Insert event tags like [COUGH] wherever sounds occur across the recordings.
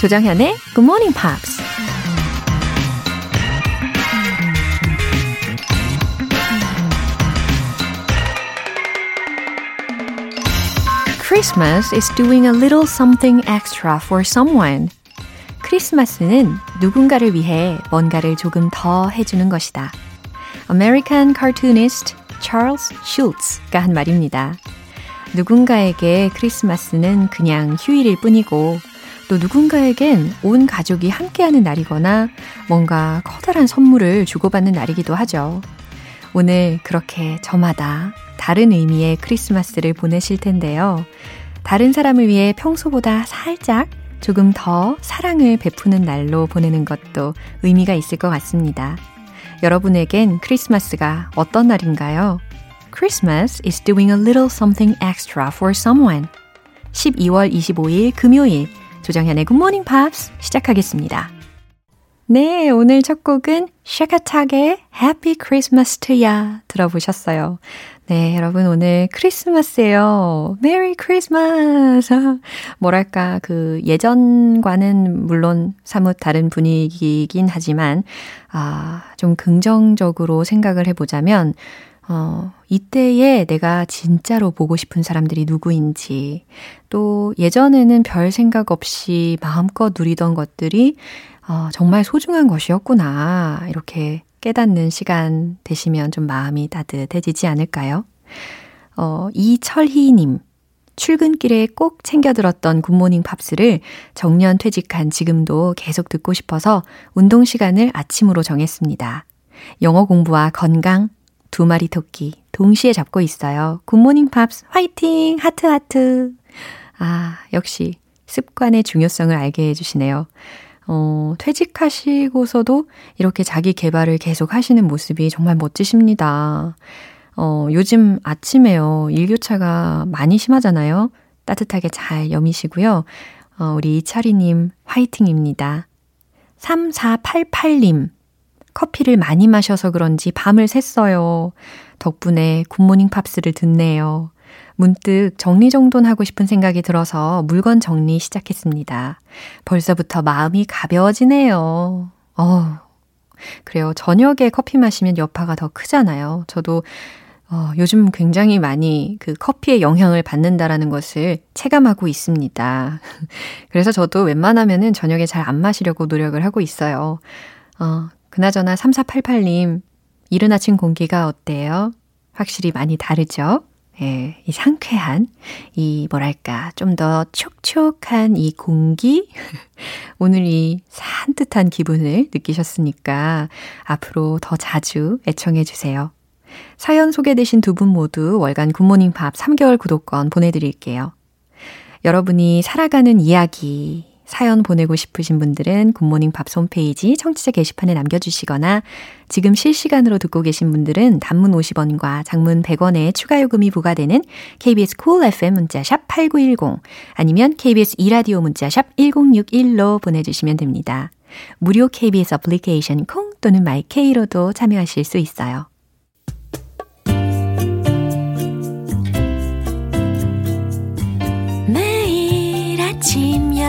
조정현의 Good Morning Pops. Christmas is doing a little something extra for someone. 크리스마스는 누군가를 위해 뭔가를 조금 더 해주는 것이다. American cartoonist Charles Schulz가 한 말입니다. 누군가에게 크리스마스는 그냥 휴일일 뿐이고 또 누군가에겐 온 가족이 함께하는 날이거나 뭔가 커다란 선물을 주고받는 날이기도 하죠. 오늘 그렇게 저마다 다른 의미의 크리스마스를 보내실 텐데요. 다른 사람을 위해 평소보다 살짝 조금 더 사랑을 베푸는 날로 보내는 것도 의미가 있을 것 같습니다. 여러분에겐 크리스마스가 어떤 날인가요? Christmas is doing a little something extra for someone. 12월 25일 금요일 조정현의 Morning Pops 시작하겠습니다. 네, 오늘 첫 곡은 샤카탁의 Happy Christmas to ya 들어보셨어요. 네, 여러분 오늘 크리스마스예요. 메리 크리스마스. [LAUGHS] 뭐랄까 그 예전과는 물론 사뭇 다른 분위기이긴 하지만 아, 좀 긍정적으로 생각을 해 보자면 어, 이때에 내가 진짜로 보고 싶은 사람들이 누구인지, 또 예전에는 별 생각 없이 마음껏 누리던 것들이 어, 정말 소중한 것이었구나. 이렇게 깨닫는 시간 되시면 좀 마음이 따뜻해지지 않을까요? 어, 이철희님. 출근길에 꼭 챙겨 들었던 굿모닝 팝스를 정년 퇴직한 지금도 계속 듣고 싶어서 운동 시간을 아침으로 정했습니다. 영어 공부와 건강, 두 마리 토끼 동시에 잡고 있어요. 굿모닝 팝스 화이팅! 하트 하트! 아, 역시 습관의 중요성을 알게 해주시네요. 어, 퇴직하시고서도 이렇게 자기 개발을 계속 하시는 모습이 정말 멋지십니다. 어, 요즘 아침에요. 일교차가 많이 심하잖아요. 따뜻하게 잘 여미시고요. 어, 우리 이차리님 화이팅입니다. 3488님. 커피를 많이 마셔서 그런지 밤을 샜어요. 덕분에 굿모닝 팝스를 듣네요. 문득 정리정돈하고 싶은 생각이 들어서 물건 정리 시작했습니다. 벌써부터 마음이 가벼워지네요. 어, 그래요. 저녁에 커피 마시면 여파가 더 크잖아요. 저도 어, 요즘 굉장히 많이 그 커피의 영향을 받는다라는 것을 체감하고 있습니다. [LAUGHS] 그래서 저도 웬만하면은 저녁에 잘 안 마시려고 노력을 하고 있어요. 어, 그나저나 3488님, 이른 아침 공기가 어때요? 확실히 많이 다르죠? 예, 이 상쾌한, 이 뭐랄까, 좀 더 촉촉한 이 공기? [LAUGHS] 오늘 이 산뜻한 기분을 느끼셨으니까 앞으로 더 자주 애청해 주세요. 사연 소개되신 두 분 모두 월간 굿모닝 팝 3개월 구독권 보내드릴게요. 여러분이 살아가는 이야기, 사연 보내고 싶으신 분들은 굿모닝 팝 홈페이지 청취자 게시판에 남겨주시거나 지금 실시간으로 듣고 계신 분들은 단문 50원과 장문 100원의 추가 요금이 부과되는 KBS Cool FM 문자샵 8910 아니면 KBS 이라디오 문자샵 1061로 보내주시면 됩니다. 무료 KBS 어플리케이션 콩 또는 마이케이로도 참여하실 수 있어요.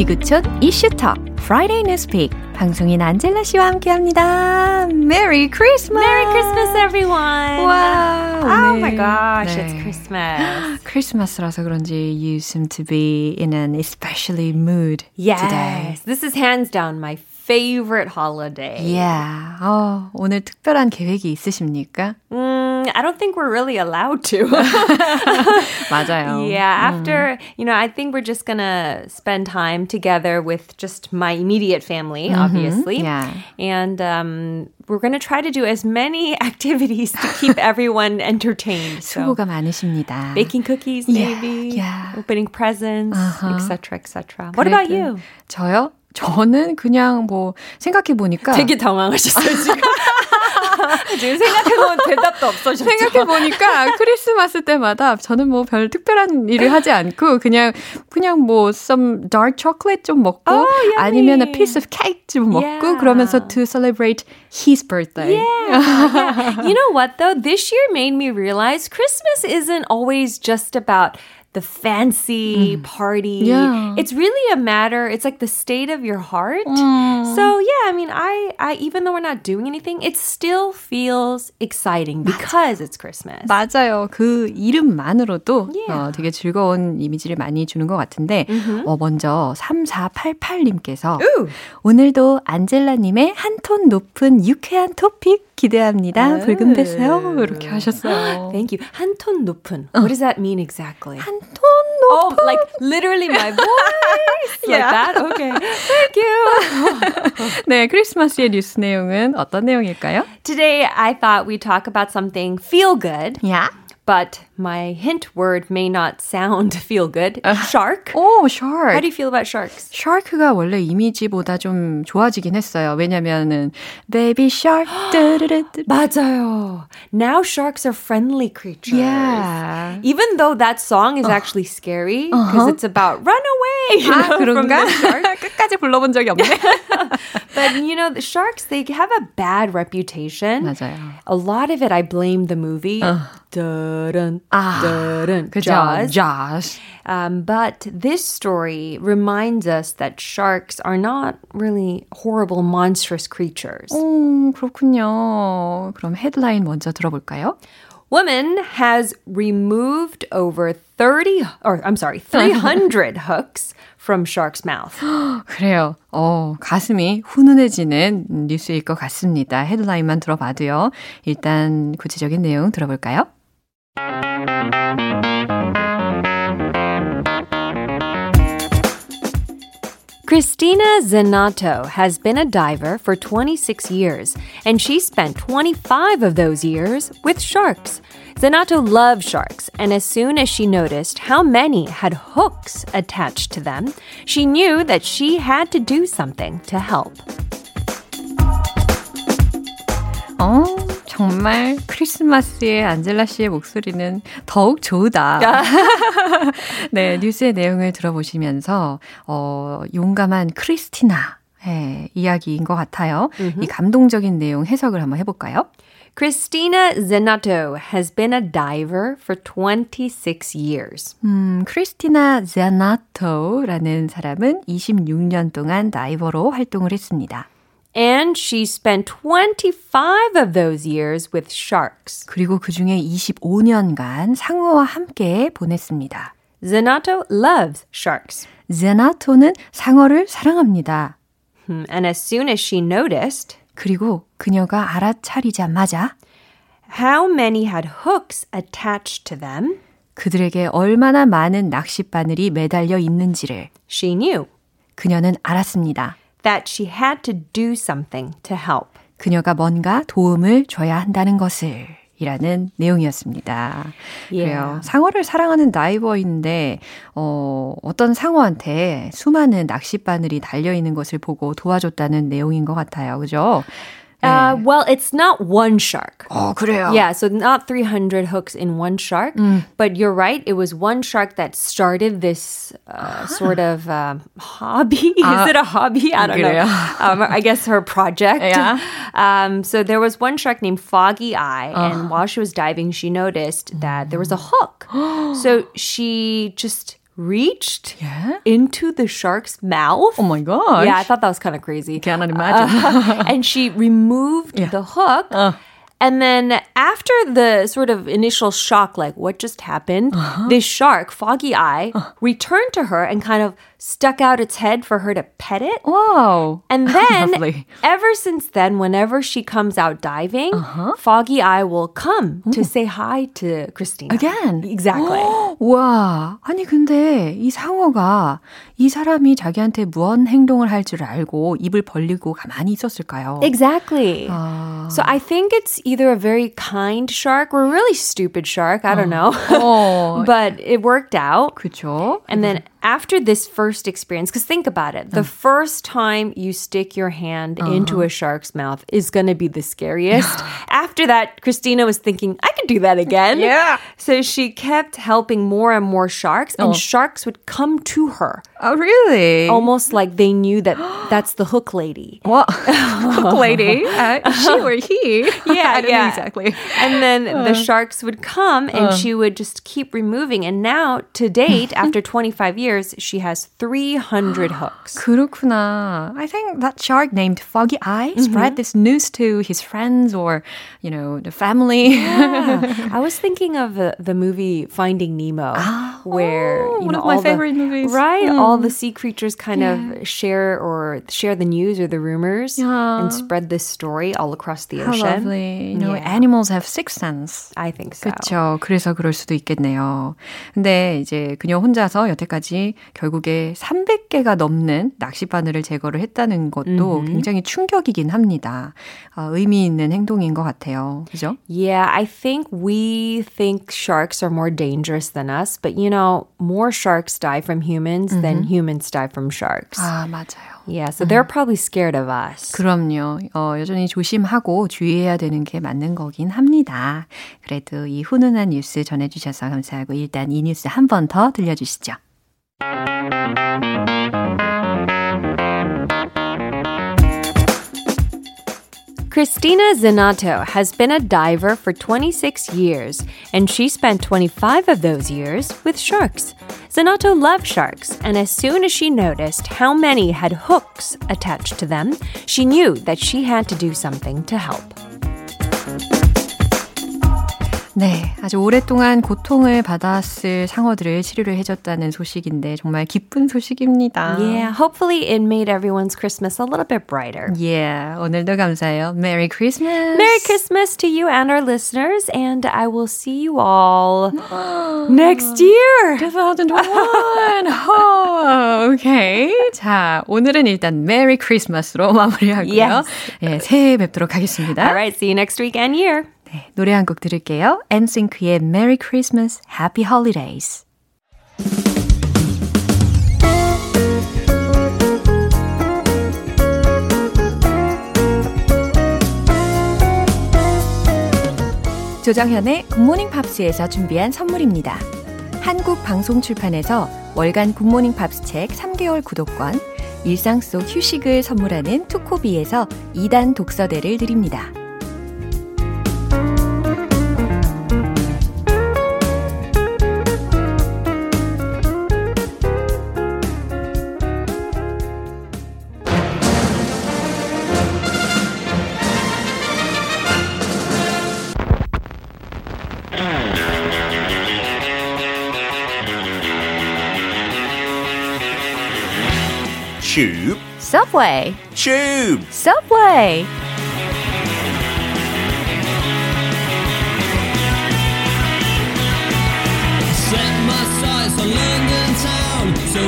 지구촌 이슈톡 Friday Newspeak 방송인 안젤라 씨와 함께합니다. Merry Christmas! Merry Christmas, everyone! 와, oh my gosh, 네. it's Christmas. [GASPS] 크리스마스라서 그런지 you seem to be in an especially mood yes, today. this is hands down my favorite holiday. Yeah. 어, 오늘 특별한 계획이 있으십니까? 음, Mm, I don't think we're really allowed to. [LAUGHS] 맞아요. Yeah, after, you know, I think we're just gonna spend time together with just my immediate family, obviously. Yeah. And um, we're gonna try to do as many activities [LAUGHS] to keep [LAUGHS] everyone entertained. So 수고가 많으십니다. baking cookies, maybe, yeah. opening presents, etc., etc. What about you? 저요? 저는 그냥 뭐 생각해 보니까 되게 당황하셨어요 지금. [LAUGHS] 지금 생각해보면 대답도 없어졌죠. 생각해 보니까 크리스마스 때마다 저는 뭐 별 특별한 일을 하지 않고 그냥 그냥 뭐 some dark chocolate 좀 먹고 Oh, yummy. 아니면 a piece of cake 좀 먹고 Yeah. 그러면서 to celebrate his birthday. yeah. You know what though? This year made me realize Christmas isn't always just about the fancy party. Yeah. It's really a matter. It's like the state of your heart. So yeah, I mean, I, I even though we're not doing anything, it still feels exciting because it's Christmas. 맞아요. 그 이름만으로도 Yeah. 어, 되게 즐거운 이미지를 많이 주는 것 같은데 어, 먼저 3488님께서 Ooh. 오늘도 안젤라님의 한 톤 높은 유쾌한 토픽 기대합니다. 네. 붉은 배세요. 이렇게 하셨어요. [GASPS] Thank you. 한톤 높은. What does that mean exactly? 한 톤 Oh, 높은. like literally my voice. [LAUGHS] Like Yeah. that? Okay. Thank you. [LAUGHS] 네, 크리스마스의 뉴스 내용은 어떤 내용일까요? Today, I thought we'd talk about something feel good, 야. but my hint word may not sound [LAUGHS] feel good. Shark. 오, shark. How do you feel about sharks? 샤크가 원래 이미지보다 좀 좋아지긴 했어요. 왜냐면은 baby shark [GASPS] 뚜루루뚜. 맞아요. Now sharks are friendly creatures. Yeah. Even though that song is actually scary because it's about run away you 아, know, from 그런가? [LAUGHS] the shark. 끝까지 불러본 적이 없네. [LAUGHS] But you know, the sharks they have a bad reputation. 맞아요. A lot of it I blame the movie. Dun, 아, dun, 그죠? Jaws. Jaws. Um, but this story reminds us that sharks are not really horrible, monstrous creatures. 음, 그렇군요. 그럼 헤드라인 먼저 들어볼까요? Woman has removed over 30, or I'm sorry, 300 hooks from shark's mouth. 그래요. 어, 가슴이 훈훈해지는 뉴스일 것 같습니다. 헤드라인만 들어봐도요. 일단 구체적인 내용 들어볼까요? Christina Zenato has been a diver for 26 years, and she spent 25 of those years with sharks. Zenato loves sharks, and as soon as she noticed how many had hooks attached to them, she knew that she had to do something to help. 어, 정말 크리스마스의 안젤라 씨의 목소리는 더욱 좋다. [LAUGHS] 네, 뉴스의 내용을 들어보시면서 어, 용감한 크리스티나 의 이야기인 것 같아요. 이 감동적인 내용 해석을 한번 해볼까요? Christina Zenato has been a diver for 26 years. 음, 크리스티나 제나토라는 사람은 26년 동안 다이버로 활동을 했습니다. And she spent 25 of those years with sharks. 그리고 그 중에 25년간 상어와 함께 보냈습니다. Zenato loves sharks. 제나토는 상어를 사랑합니다. Hmm, And as soon as she noticed 그리고 그녀가 알아차리자마자 how many had hooks attached to them, 그들에게 얼마나 많은 낚싯바늘이 매달려 있는지를 she knew 그녀는 알았습니다. That she had to do something to help. 그녀가 뭔가 도움을 줘야 한다는 것을 이라는 내용이었습니다. 그래요. 상어를 사랑하는 다이버인데 어, 어떤 상어한테 수많은 낚싯바늘이 달려 있는 것을 보고 도와줬다는 내용인 것 같아요. 그죠? Uh, well, it's not one shark. 어, 그래요. Yeah, so not 300 hooks in one shark, but you're right. It was one shark that started this uh, sort of um, hobby. [LAUGHS] Is it a hobby? I don't 그래요. know. [LAUGHS] Um, I guess her project. Yeah. Um, so there was one shark named Foggy Eye, and while she was diving, she noticed that there was a hook. [GASPS] so she just reached Yeah? into the shark's mouth. Oh my gosh. Yeah, I thought that was kind of crazy. Cannot uh, imagine. [LAUGHS] and she removed the hook. Uh. And then after the sort of initial shock, like what just happened, uh-huh. this shark, Foggy Eye, uh. returned to her and kind of stuck out its head for her to pet it. Wow. And [LAUGHS] then, Lovely. ever since then, whenever she comes out diving, Uh-huh. Foggy Eye will come to say hi to Christina. Again. Exactly. [GASPS] 와, 아니 근데 이 상어가 이 사람이 자기한테 무언 행동을 할 줄 알고 입을 벌리고 가만히 있었을까요? exactly. 아, So I think it's either a very kind shark or a really stupid shark. I don't know. 어, [LAUGHS] but it worked out. 그쵸? And then after this first experience, because think about it, the mm. first time you stick your hand into uh-huh. a shark's mouth is going to be the scariest. [GASPS] after that, Christina was thinking, I could do that again. Yeah. So she kept helping more and more sharks, and oh. sharks would come to her, Oh, really? almost like they knew that [GASPS] that's the hook lady. What? [LAUGHS] Hook lady? Uh, she or he? [LAUGHS] Yeah, I [LAUGHS] don't yeah. know exactly. And then the sharks would come and she would just keep removing. And now, to date, after 25 years, she has 300 hooks. [GASPS] 그렇구나. I think that shark named Foggy Eye spread this news to his friends or, you know, the family. I was thinking of uh, the movie Finding Nemo, where oh, you one know of my all favorite the, movies. right? All the sea creatures kind of share or share the news or the rumors Yeah. and spread this story all across the How ocean. lovely. You know, Yeah. animals have sixth sense. I think so. 그렇죠. 그래서 그럴 수도 있겠네요. 근데 이제 그녀 혼자서 여태까지 결국에 300개가 넘는 낚시 바늘을 제거를 했다는 것도 굉장히 충격이긴 합니다. 어, 의미 있는 행동인 것 같아요. 그죠? Yeah, I think we think sharks are more dangerous than us, but you know, more sharks die from humans than humans die from sharks. 아, 맞아요. Yeah, so they're probably scared of us. 그럼요. 어, 여전히 조심하고 주의해야 되는 게 맞는 거긴 합니다. 그래도 이 훈훈한 뉴스 전해주셔서 감사하고 일단 이 뉴스 한 번 더 들려주시죠. Christina Zanato has been a diver for 26 years, and she spent 25 of those years with sharks. Zanato loved sharks, and as soon as she noticed how many had hooks attached to them, she knew that she had to do something to help. 네, 아주 오랫동안 고통을 받았을 상어들을 치료를 해줬다는 소식인데 정말 기쁜 소식입니다. Yeah, hopefully it made everyone's Christmas a little bit brighter. Yeah, 오늘도 감사해요. Merry Christmas. Merry Christmas to you and our listeners, and I will see you all next year. 2021. oh, okay. 자, 오늘은 일단 Merry Christmas로 마무리하고요. Yes. 예, 새해 뵙도록 하겠습니다. All right, see you next week and year. 네, 노래 한 곡 들을게요. NSYNC의 Merry Christmas, Happy Holidays. 조정현의 굿모닝 팝스에서 준비한 선물입니다. 한국 방송 출판에서 월간 굿모닝 팝스 책 3개월 구독권, 일상 속 휴식을 선물하는 투코비에서 2단 독서대를 드립니다. Tube, Subway, tube. Subway.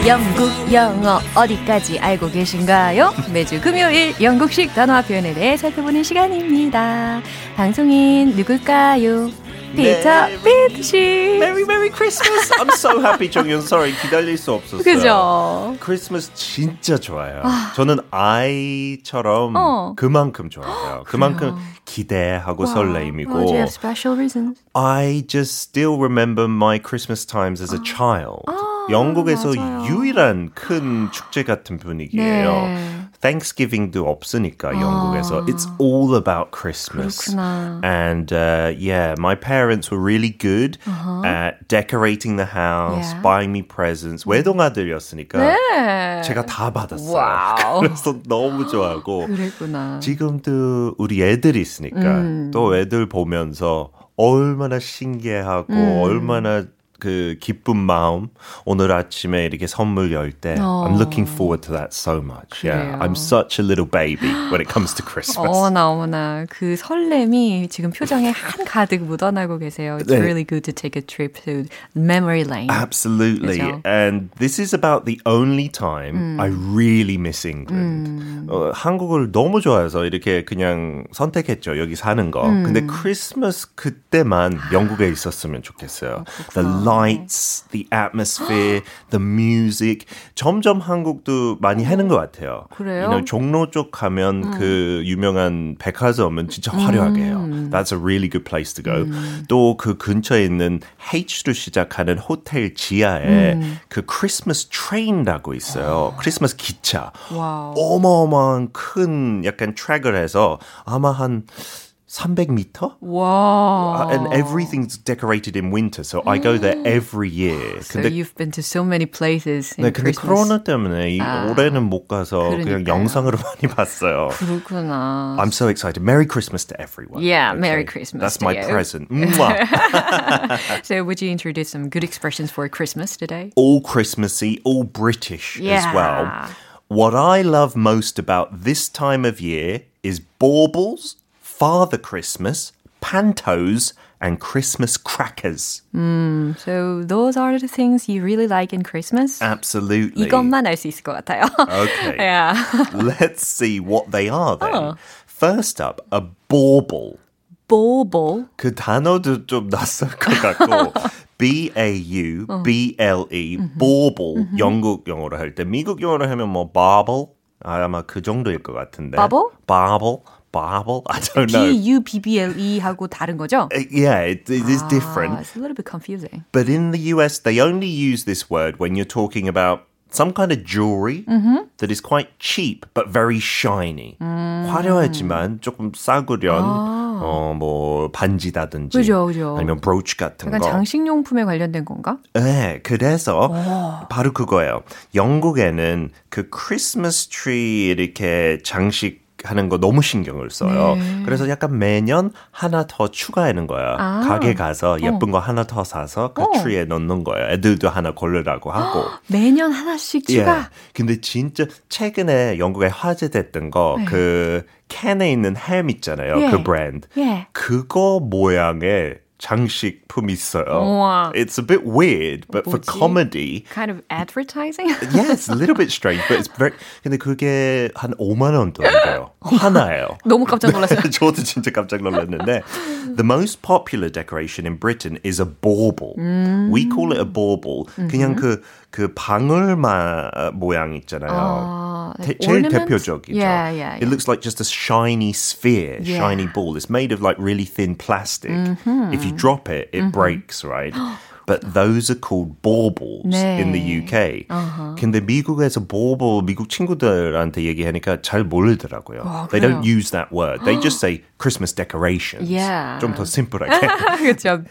영국 영어 어디까지 알고 계신가요? 매주 금요일 영국식 단어와 표현에 대해 살펴보는 시간입니다. 방송인 누굴까요? 피터 피트 씨. Merry Merry Christmas. I'm so happy, 정연. Sorry, 기다릴 수 없었어요. 그죠? 크리스마스 진짜 좋아요. 저는 아이처럼 어. 그만큼 좋아해요. 그만큼 기대하고 설레임이고. Oh, do you have special reasons? I just still remember my Christmas times as a child. 영국에서 맞아요. 유일한 큰 축제 같은 분위기예요. 네. Thanksgiving도 없으니까 영국에서 it's all about Christmas. 그렇구나. And uh, yeah, my parents were really good at decorating the house, Yeah. buying me presents. 외동아들이었으니까 네. 제가 다 받았어요. 와우. 그래서 [LAUGHS] 너무 좋아하고 그랬구나. [GASPS] 지금도 우리 애들이 있으니까 또 애들 보면서 얼마나 신기해하고 얼마나 그 기쁜 마음 오늘 아침에 이렇게 선물 열때 I'm looking forward to that so much. Yeah, 그래요. I'm such a little baby when it comes to Christmas. 어머나 어머나 그 설렘이 지금 표정에 한 가득 묻어나고 계세요. It's 네. really good to take a trip to memory lane. Absolutely. 그죠? And this is about the only time I really miss England. 어, 한국을 너무 좋아해서 이렇게 그냥 선택했죠. 여기 사는 거. 근데 크리스마스 그때만 영국에 있었으면 좋겠어요. the lights, the atmosphere, [GASPS] the music. 점점 한국도 많이 하는 것 같아요. 그래요? You know, 종로 쪽 가면 그 유명한 백화점은 진짜 화려하게 해요. That's a really good place to go. 또그 근처에 있는 H로 시작하는 호텔 지하에 그 크리스마스 train이라고 있어요. 크리스마스 기차. Wow. 어마어마한 큰 약간 트랙을 해서 아마 한 300m? 와. And everything's decorated in winter, so I go there every year. So you've been to so many places in 네, 근데 Christmas. 코로나 때문에 이 올해는 못 가서 그냥 그러니까요. 영상으로 많이 [LAUGHS] 봤어요. 그렇구나. I'm so excited. Merry Christmas to everyone. Yeah, Merry Christmas That's to my you. present. [LAUGHS] Mwah. [LAUGHS] So would you introduce some good expressions for Christmas today? all Christmassy, all British as well. Yeah. What I love most about this time of year is baubles, Father Christmas, pantos, and Christmas crackers. So those are the things you really like in Christmas? Absolutely. 이것만 알 수 있을 것 같아요. Okay. yeah. [LAUGHS] [LAUGHS] Let's see what they are then. Oh. First up, a bauble. bauble. 그 단어도 좀 낯설 것 같고 B A U B L E bauble 영국 영어로 할 때 미국 영어로 하면 뭐 bauble 아마 그 정도일 것 같은데 Bubble? bauble bauble I don't know B-U-B-B-L-E 하고 다른 거죠? Uh, yeah it, it is Ah, different it's a little bit confusing. but in the US they only use this word when you're talking about some kind of jewelry that is quite cheap but very shiny 화려하지만 조금 싸구려 어, 뭐 반지다든지 그죠, 그죠. 아니면 브로치 같은 약간 거 장식용품에 관련된 건가? 네, 그래서 바로 그거예요. 영국에는 그 크리스마스 트리 이렇게 장식 하는 거 너무 신경을 써요. 그래서 약간 매년 하나 더 추가하는 거야. 가게 가서 예쁜 거 하나 더 사서 그 트리에 넣는 거예요. 애들도 하나 고르라고 하고. [GASPS] 매년 하나씩 추가. 예. 근데 진짜 최근에 영국에 화제됐던 거그 캔에 있는 햄 있잖아요. 예. 그 브랜드. 예. 그거 모양의 장식품 있어요. 우와. It's a bit weird, but for 뭐지? comedy, Kind of advertising? [LAUGHS] yeah, it's a little bit strange, but it's very. 근데 그게 한 5만 원 돈이에요. 하나예요. [LAUGHS] 너무 깜짝 놀랐어요. [LAUGHS] 저도 진짜 깜짝 놀랐는데 The most popular decoration in Britain is a bauble. We call it a bauble. 그냥 그, 그 방울마 모양 있잖아요. 아, 대- like 제일 ornament? 대표적이죠. Yeah, yeah, It yeah. looks like just a shiny sphere, Yeah. shiny ball. It's made of like really thin plastic. If you drop it, it breaks, right? [GASPS] But those are called baubles 네. in the UK. 근데 미국에서 bauble 미국 친구들한테 얘기하니까 잘 모르더라고요. 아, They 그래요? don't use that word. They just say Christmas decorations. Yeah. 좀 더 심플하게. [LAUGHS] 그렇죠.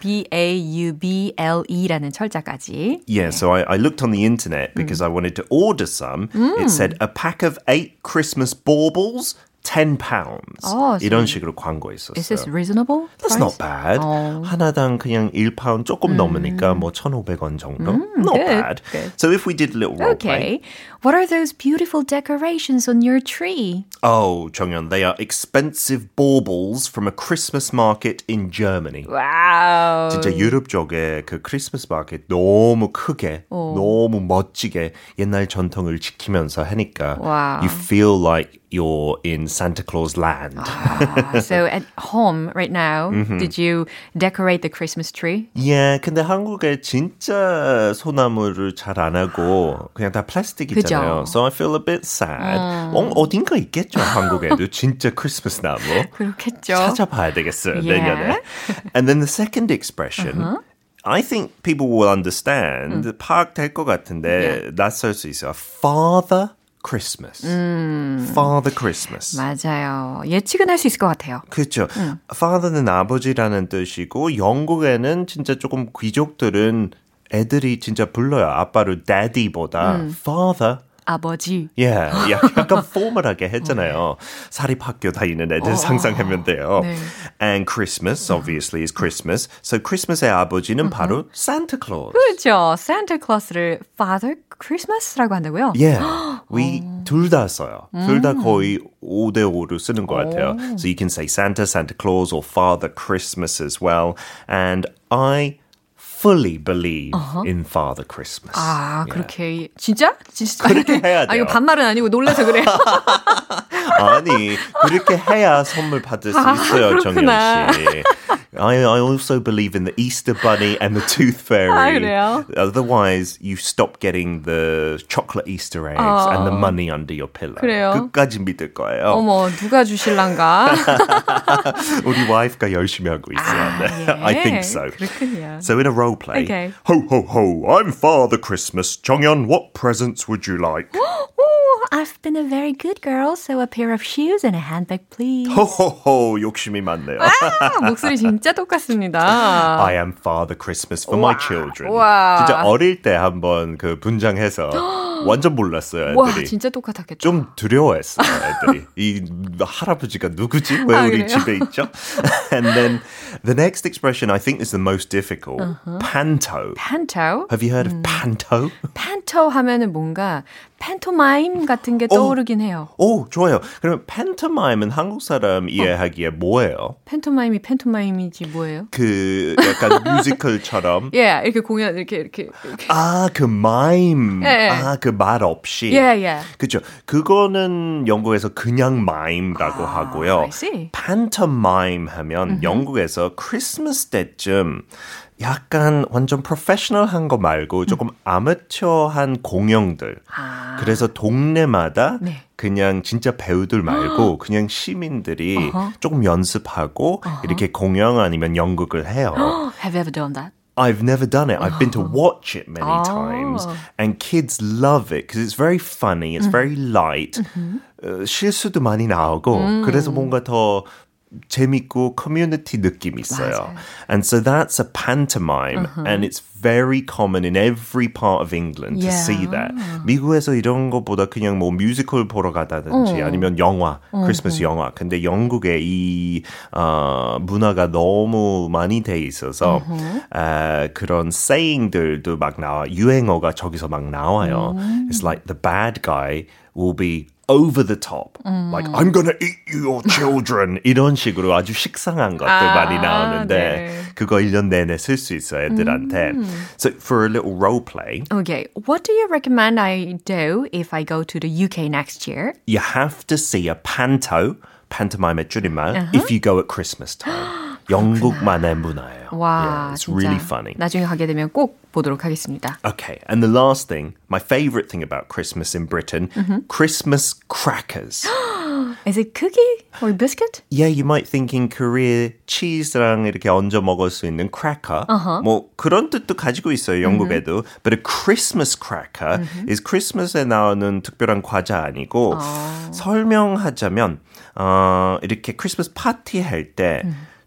B-A-U-B-L-E라는 철자까지. Yeah, so I, I looked on the internet because I wanted to order some. It said a pack of eight Christmas baubles, ten pounds. 어, 이런 식으로 광고했었어요. Is this reasonable? That's price? not bad. 어. 하나당 그냥 1파운드 조금 넘으니까 뭐 1,500원 정도. not good, bad. good. So if we did a little role play. Okay. What are those beautiful decorations on your tree? Oh, 정연, they are expensive baubles from a Christmas market in Germany. 와우. 진짜 유럽 쪽에 그 크리스마스 마켓 너무 크게, 너무 멋지게 옛날 전통을 지키면서 하니까 와우. you feel like you're in Santa Claus land. Ah, so [LAUGHS] at home right now, Mm-hmm. did you decorate the Christmas tree? 예, 근데 한국에 진짜 소나무를 잘 안 하고 그냥 다 플라스틱이잖아요. 그죠. So I feel a bit sad. 어, 어딘가 있겠죠, 한국에도 [LAUGHS] 진짜 크리스마스 나무. 그렇겠죠. 찾아봐야 되겠어요, Yeah. 내년에. And then the second expression, I think people will understand, 파악될 것 같은데 낯설 수 있어요. Father Christmas. Father Christmas. 맞아요. 예측은 할 수 있을 것 같아요. 그렇죠. father는 아버지라는 뜻이고 영국에는 진짜 조금 귀족들은 애들이 진짜 불러요. 아빠를 daddy보다 father 아버지. Yeah, 약간 포멀하게 했잖아요. 사립학교 다니는 애들 상상하면 돼요. 네. And Christmas, obviously, is Christmas. So Christmas의 아버지는 바로 Santa Claus. 그렇죠. Santa Claus를 Father Christmas라고 한다고요? Yeah, we 둘 다 써요. 둘 다 거의 5대 5로 쓰는 것 같아요. So you can say Santa, Santa Claus, or Father Christmas as well. And I fully believe in Father Christmas. 아, Yeah. 그렇게 진짜? 진짜 그렇게 해야 [LAUGHS] 아, 이거 돼요. 반말은 아니고 놀라서 그래요. [LAUGHS] 아니 그렇게 해야 선물 받을 수 있어요, 그렇구나. 정연 씨. [LAUGHS] I, I also believe in the Easter Bunny and the Tooth Fairy. 아, 그래요? Otherwise, you stop getting the chocolate Easter eggs and the money under your pillow. 그래요? 끝까지 믿을 거예요. 어머, 누가 주실란가? 우리 와이프가 열심히 하고 있어요. 네. 예. I think so. 그렇군요. So in a role play, Okay. ho ho ho, I'm Father Christmas. 정연, what presents would you like? [GASPS] [GASPS] Oh, I've been a very good girl, so a pair of shoes and a handbag, please. ho ho ho, 욕심이 많네요. 아, 목소리 진짜 똑같습니다. I am Father Christmas for my children. 와. 진짜 어릴 때 한번 그 분장해서 완전 몰랐어요, 와, 애들이. 진짜 똑같았겠다. 좀 두려워했어요, 애들이. 이 할아버지가 누구지? 왜 아, 우리 그래요? 집에 있죠? And then the next expression I think is the most difficult. Uh-huh. Panto. 판토? Have you heard of panto? 판토 하면은 뭔가 팬토마임 같은 게 떠오르긴 해요. 오, 좋아요. 그러면 pantomime은 한국 사람 이해하기에 뭐예요? 팬토마임이 팬토마임이지 뭐예요? 그 약간 [LAUGHS] 뮤지컬처럼 예, 이렇게 공연 이렇게 이렇게 이렇게. 아, 그 마임. 예, 예. 아, 그 말 없이. 예, 예. 그죠. 그거는 영국에서 그냥 마임이라고 하고요. 아, see. pantomime 하면 영국에서 크리스마스 때쯤 약간 완전 프로페셔널한 거 말고 조금 아마추어한 공연들. 아. 그래서 동네마다 네. 그냥 진짜 배우들 말고 그냥 시민들이 조금 연습하고 이렇게 공연 아니면 연극을 해요. Have you ever done that? I've never done it. I've been to watch it many times, and kids love it because it's very funny. It's very light. 어, 실수도 많이 나오고 그래서 뭔가 더 재밌고 커뮤니티 느낌 있어요. 맞아요. And so that's a pantomime, and it's very common in every part of England to Yeah. see that. 미국에서 이런 것보다 그냥 뭐 뮤지컬 보러 가다든지 아니면 영화, 크리스마스 영화. 근데 영국에 이 어, 문화가 너무 많이 돼 있어서 아, 그런 saying들도 막 나와. 유행어가 저기서 막 나와요. It's like the bad guy will be over the top. Like, I'm gonna eat your [LAUGHS] children. 이런 식으로 아주 식상한 것들 아, 많이 나오는데, 네. 그거 1년 내내 쓸 수 있어, 애들한테. So, for a little role play, Okay, what do you recommend I do if I go to the UK next year? you have to see a panto, pantomime의 줄임말, if you go at Christmas time. [GASPS] 영국만의 문화예요. 와, yeah, it's 진짜 really funny. 나중에 가게 되면 꼭 보도록 하겠습니다. Okay, and the last thing, my favorite thing about Christmas in Britain, Christmas crackers. Is it cookie or biscuit? Yeah, you might think in Korea 치즈랑 이렇게 얹어 먹을 수 있는 cracker. 뭐 그런 뜻도 가지고 있어요, 영국에도. But a Christmas cracker is Christmas에 나오는 특별한 과자 아니고 설명하자면 어, 이렇게 크리스마스 파티 할때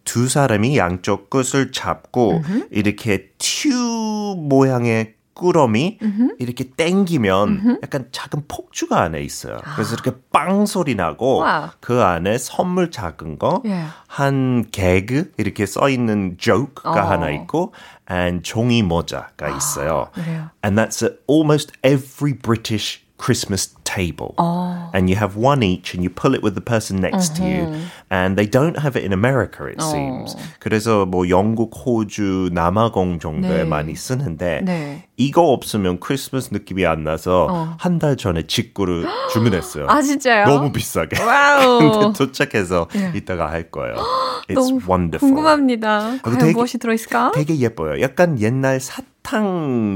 두 사람이 양쪽 끝을 잡고 이렇게 튜브 모양의 꾸러미 이렇게 땡기면 약간 작은 폭죽이 안에 있어요. 그래서 이렇게 빵 소리 나고 wow. 그 안에 선물 작은 거, 예. 한 개그 이렇게 써 있는 joke가 어. 하나 있고, and 종이 모자가 있어요. 그래요. And that's at almost every British Christmas table. And you have one each and you pull it with the person next to you. And they don't have it in America, it seems. 그래서 뭐 영국, 호주, 남아공 정도에 네. 많이 쓰는데 네. 이거 없으면 크리스마스 느낌이 안 나서 한달 전에 직구를 주문했어요. 아 진짜요? 너무 비싸게. Wow. 근데 도착해서 이따가 할 거예요. It's 너무 wonderful. 궁금합니다. 과연 되게- 무엇이 들어있을까? 되게 예뻐요. 약간 옛날 사탕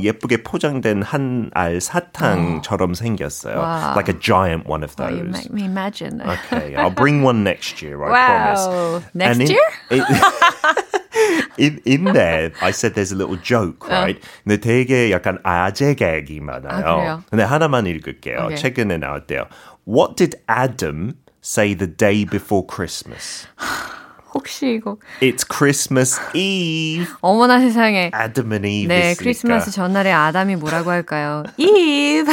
예쁘게 포장된 한 알 사탕처럼 생겼어요. 와. Like a giant one of Oh, you those. make me imagine. Okay, I'll bring one next year, I Wow. promise. Next And in- year? in, [LAUGHS] in there, I said there's a little joke, right? 근데 되게 약간 아재 개기 많아요. 아, 그래요? 근데 하나만 읽을게요. Okay. 최근에 나왔대요. What did Adam say the day before Christmas? [SIGHS] 혹시 이거 It's Christmas Eve. 어머나 세상에. Adam and Eve. 네, 있으니까. 크리스마스 전날에 아담이 뭐라고 할까요? Eve.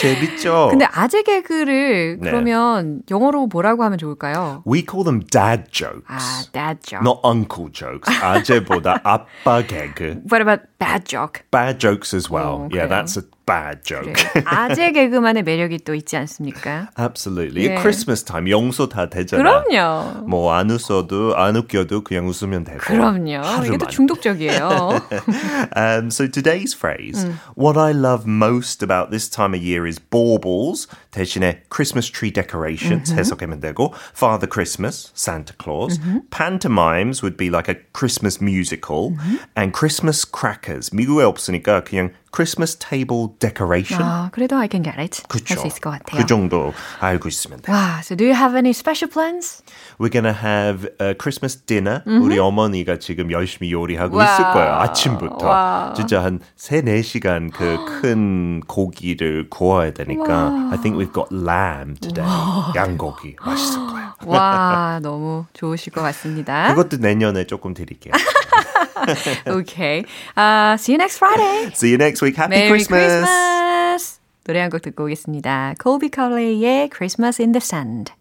재밌죠? 근데 아재 개그를 네. 그러면 영어로 뭐라고 하면 좋을까요? We call them dad jokes. 아, dad joke. Not uncle jokes. 아재보다 아빠 개그. What about bad joke? Bad jokes as well. 어, yeah, 그래요. that's a bad joke. 그래. 아재 [LAUGHS] 개그만의 매력이 또 있지 않습니까? Absolutely. 네. Christmas time 용서 다 되잖아. 그럼요. 뭐 안 웃어도 안 웃겨도 그냥 웃으면 되고. 그럼요. 이게 또 하루만. 중독적이에요. [LAUGHS] Um, so today's phrase, what I love most about this time of year is baubles 대신에 Christmas tree decorations 해석하면 되고 Father Christmas, Santa Claus. Pantomimes would be like a Christmas musical and Christmas crackers. 미국에 없으니까 그냥 Christmas table decoration. 아, 그래도 I can get it. 그쵸. 할수 있을 것 같아요. 그 정도 알고 있으면 돼요. 와, so do you have any special plans? We're gonna have a Christmas dinner. 우리 어머니가 지금 열심히 요리하고 있을 와우. 거예요. 아침부터. 와우. 진짜 한 3, 4시간 그 [GASPS] 큰 고기를 구워야 되니까 I think we've got lamb today. 양고기. 맛있을 거예요. [GASPS] 와, [LAUGHS] 너무 좋으실 것 같습니다. 그것도 내년에 조금 드릴게요. [LAUGHS] [LAUGHS] Okay. Uh, see you next Friday. [LAUGHS] See you next week. Happy Merry Christmas. Christmas. 노래 한 곡 듣고 오겠습니다. Colby Coley의 Christmas in the Sand.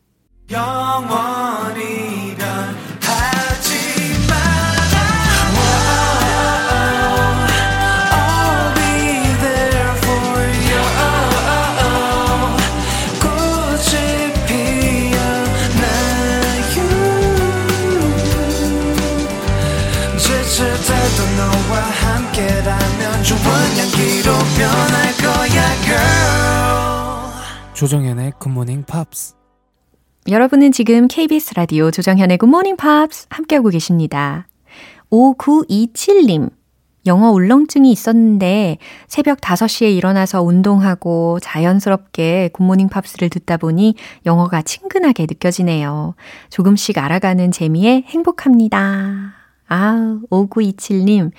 영원히 변 조정현의 굿모닝 팝스 여러분은 지금 KBS 라디오 조정현의 Good Morning Pops 함께하고 계십니다. 5927님. 영어 울렁증이 있었는데 새벽 5시에 일어나서 운동하고 자연스럽게 굿모닝 팝스를 듣다 보니 영어가 친근하게 느껴지네요. 조금씩 알아가는 재미에 행복합니다. 아, 5927님.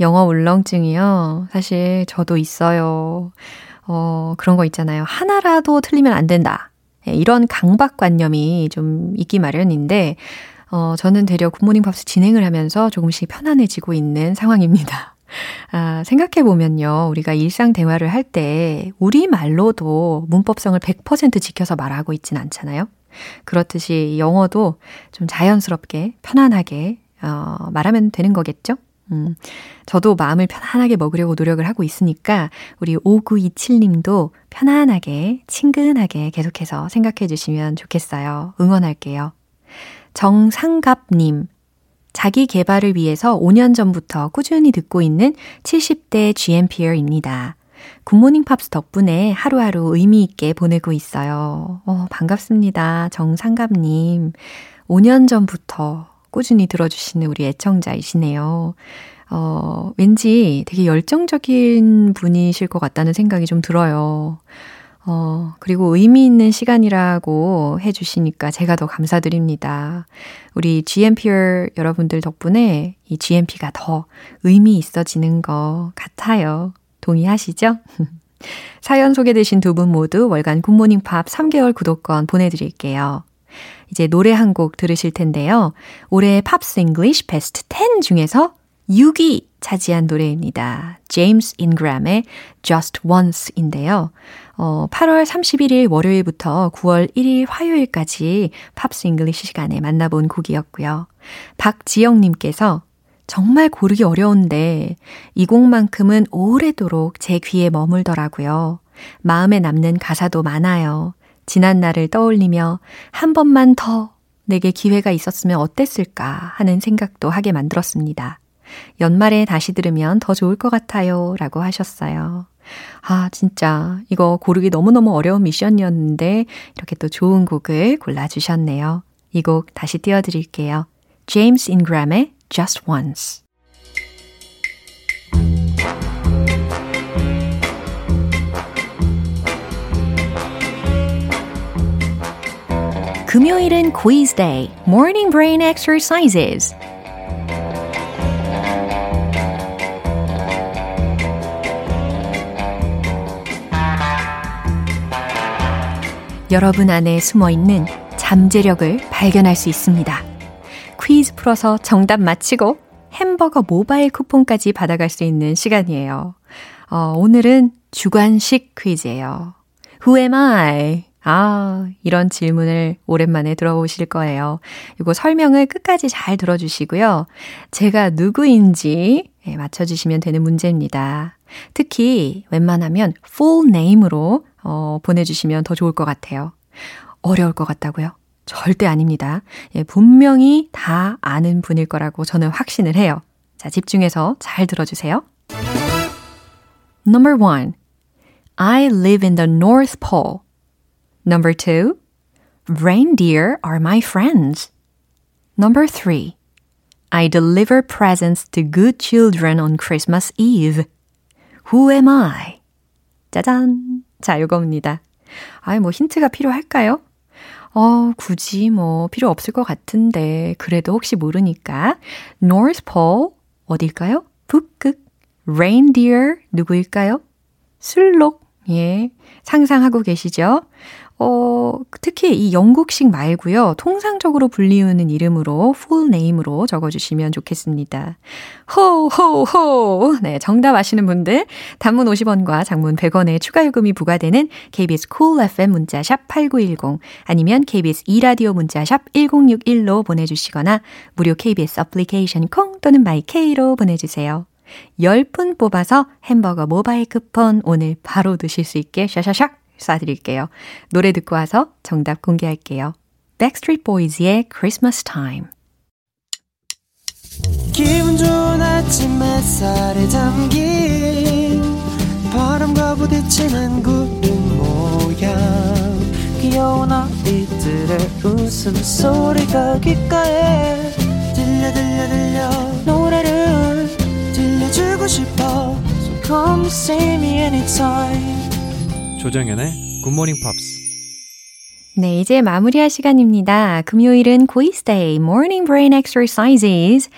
영어 울렁증이요. 사실 저도 있어요. 어, 그런 거 있잖아요. 하나라도 틀리면 안 된다. 예, 이런 강박관념이 좀 있기 마련인데, 어, 저는 되려 굿모닝 팝스 진행을 하면서 조금씩 편안해지고 있는 상황입니다. 아, 생각해보면요. 우리가 일상 대화를 할 때, 우리 말로도 문법성을 100% 지켜서 말하고 있진 않잖아요. 그렇듯이 영어도 좀 자연스럽게, 편안하게, 어, 말하면 되는 거겠죠? 음, 저도 마음을 편안하게 먹으려고 노력을 하고 있으니까 우리 5927님도 편안하게, 친근하게 계속해서 생각해 주시면 좋겠어요. 응원할게요. 정상갑님. 자기 개발을 위해서 5년 전부터 꾸준히 듣고 있는 70대 GMPR입니다. 굿모닝 팝스 덕분에 하루하루 의미 있게 보내고 있어요. 어, 반갑습니다. 정상갑님. 5년 전부터 꾸준히 들어주시는 우리 애청자이시네요. 어, 왠지 되게 열정적인 분이실 것 같다는 생각이 좀 들어요. 어, 그리고 의미 있는 시간이라고 해주시니까 제가 더 감사드립니다. 우리 GMPR 여러분들 덕분에 이 GMP가 더 의미 있어지는 것 같아요. 동의하시죠? [LAUGHS] 사연 소개되신 두 분 모두 월간 굿모닝 팝 3개월 구독권 보내드릴게요. 이제 노래 한 곡 들으실 텐데요. 올해 Pops English 베스트 10 중에서 6위 차지한 노래입니다. 제임스 인그램의 Just Once인데요. 어, 8월 31일 월요일부터 9월 1일 화요일까지 Pops English 시간에 만나본 곡이었고요. 박지영님께서 정말 고르기 어려운데 이 곡만큼은 오래도록 제 귀에 머물더라고요. 마음에 남는 가사도 많아요. 지난 날을 떠올리며 한 번만 더 내게 기회가 있었으면 어땠을까 하는 생각도 하게 만들었습니다. 연말에 다시 들으면 더 좋을 것 같아요. 라고 하셨어요. 아, 진짜. 이거 고르기 너무너무 어려운 미션이었는데, 이렇게 또 좋은 곡을 골라주셨네요. 이 곡 다시 띄워드릴게요. James Ingram의 Just Once. 금요일은 quiz day, morning brain exercises. 여러분 안에 숨어 있는 잠재력을 발견할 수 있습니다. 퀴즈 풀어서 정답 맞히고 햄버거 모바일 쿠폰까지 받아갈 수 있는 시간이에요. 어, 오늘은 주관식 퀴즈예요. Who am I? 아, 이런 질문을 오랜만에 들어보실 거예요. 이거 설명을 끝까지 잘 들어주시고요. 제가 누구인지 예, 맞춰주시면 되는 문제입니다. 특히 웬만하면 full name으로 어, 보내주시면 더 좋을 것 같아요. 어려울 것 같다고요? 절대 아닙니다. 예, 분명히 다 아는 분일 거라고 저는 확신을 해요. 자, 집중해서 잘 들어주세요. Number one. I live in the North Pole. Number two. Reindeer are my friends. Number three. I deliver presents to good children on Christmas Eve. Who am I? 짜잔. 자, 요겁니다. 아이, 뭐 힌트가 필요할까요? 어, 굳이 뭐 필요 없을 것 같은데 그래도 혹시 모르니까 North Pole 어딜까요? 북극. Reindeer 누구일까요? 술록. 예. 상상하고 계시죠? 어, 특히 이 영국식 말고요. 통상적으로 불리우는 이름으로 full name으로 적어 주시면 좋겠습니다. 호호호. 네, 정답 아시는 분들 단문 50원과 장문 100원의 추가 요금이 부과되는 KBS cool FM 문자 샵 8910 아니면 KBS 2라디오 문자 샵 1061로 보내 주시거나 무료 KBS 애플리케이션 콩 또는 마이케이로 보내 주세요. 10분 뽑아서 햄버거 모바일 쿠폰 오늘 바로 드실 수 있게 샤샤샥 쏴드릴게요. 노래 듣고 와서 정답 공개할게요. Backstreet Boys의 Christmas Time. 기분 좋은 아침 햇살에 담긴 바람과 부딪히는 구름 모양 귀여운 아이들의 웃음소리가 귓가에 들려 들려 들려 노래를 들려주고 싶어 So come see me anytime 조정연의 굿모닝 팝스. 네, 이제 마무리할 시간입니다. 금요일은 quiz day, morning brain exercises.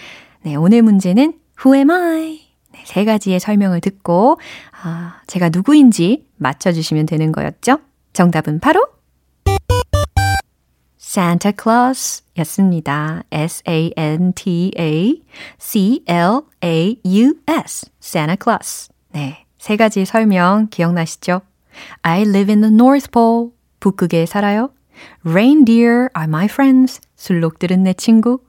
네, 오늘 문제는 who am I? 네, 세 가지의 설명을 듣고 아, 제가 누구인지 맞춰주시면 되는 거였죠? 정답은 바로 Santa Claus 였습니다. S-A-N-T-A-C-L-A-U-S. Santa Claus. 네. 세 가지 설명 기억나시죠? I live in the North Pole. 북극에 살아요. Reindeer are my friends. 술록들은 내 친구.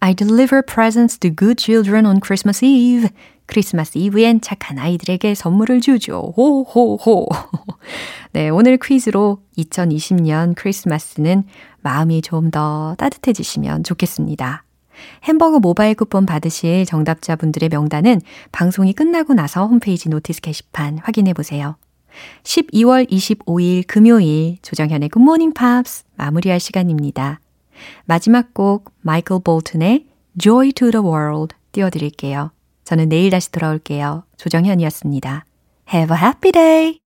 I deliver presents to good children on Christmas Eve. 크리스마스 이브엔 착한 아이들에게 선물을 주죠. 호호호. [LAUGHS] 네, 오늘 퀴즈로 2020년 크리스마스는 마음이 좀 더 따뜻해지시면 좋겠습니다. 햄버거 모바일 쿠폰 받으실 정답자분들의 명단은 방송이 끝나고 나서 홈페이지 notice 게시판 확인해 보세요. 12월 25일 금요일 조정현의 굿모닝 팝스 마무리할 시간입니다. 마지막 곡 마이클 볼튼의 Joy to the World 띄워드릴게요. 저는 내일 다시 돌아올게요. 조정현이었습니다. Have a happy day!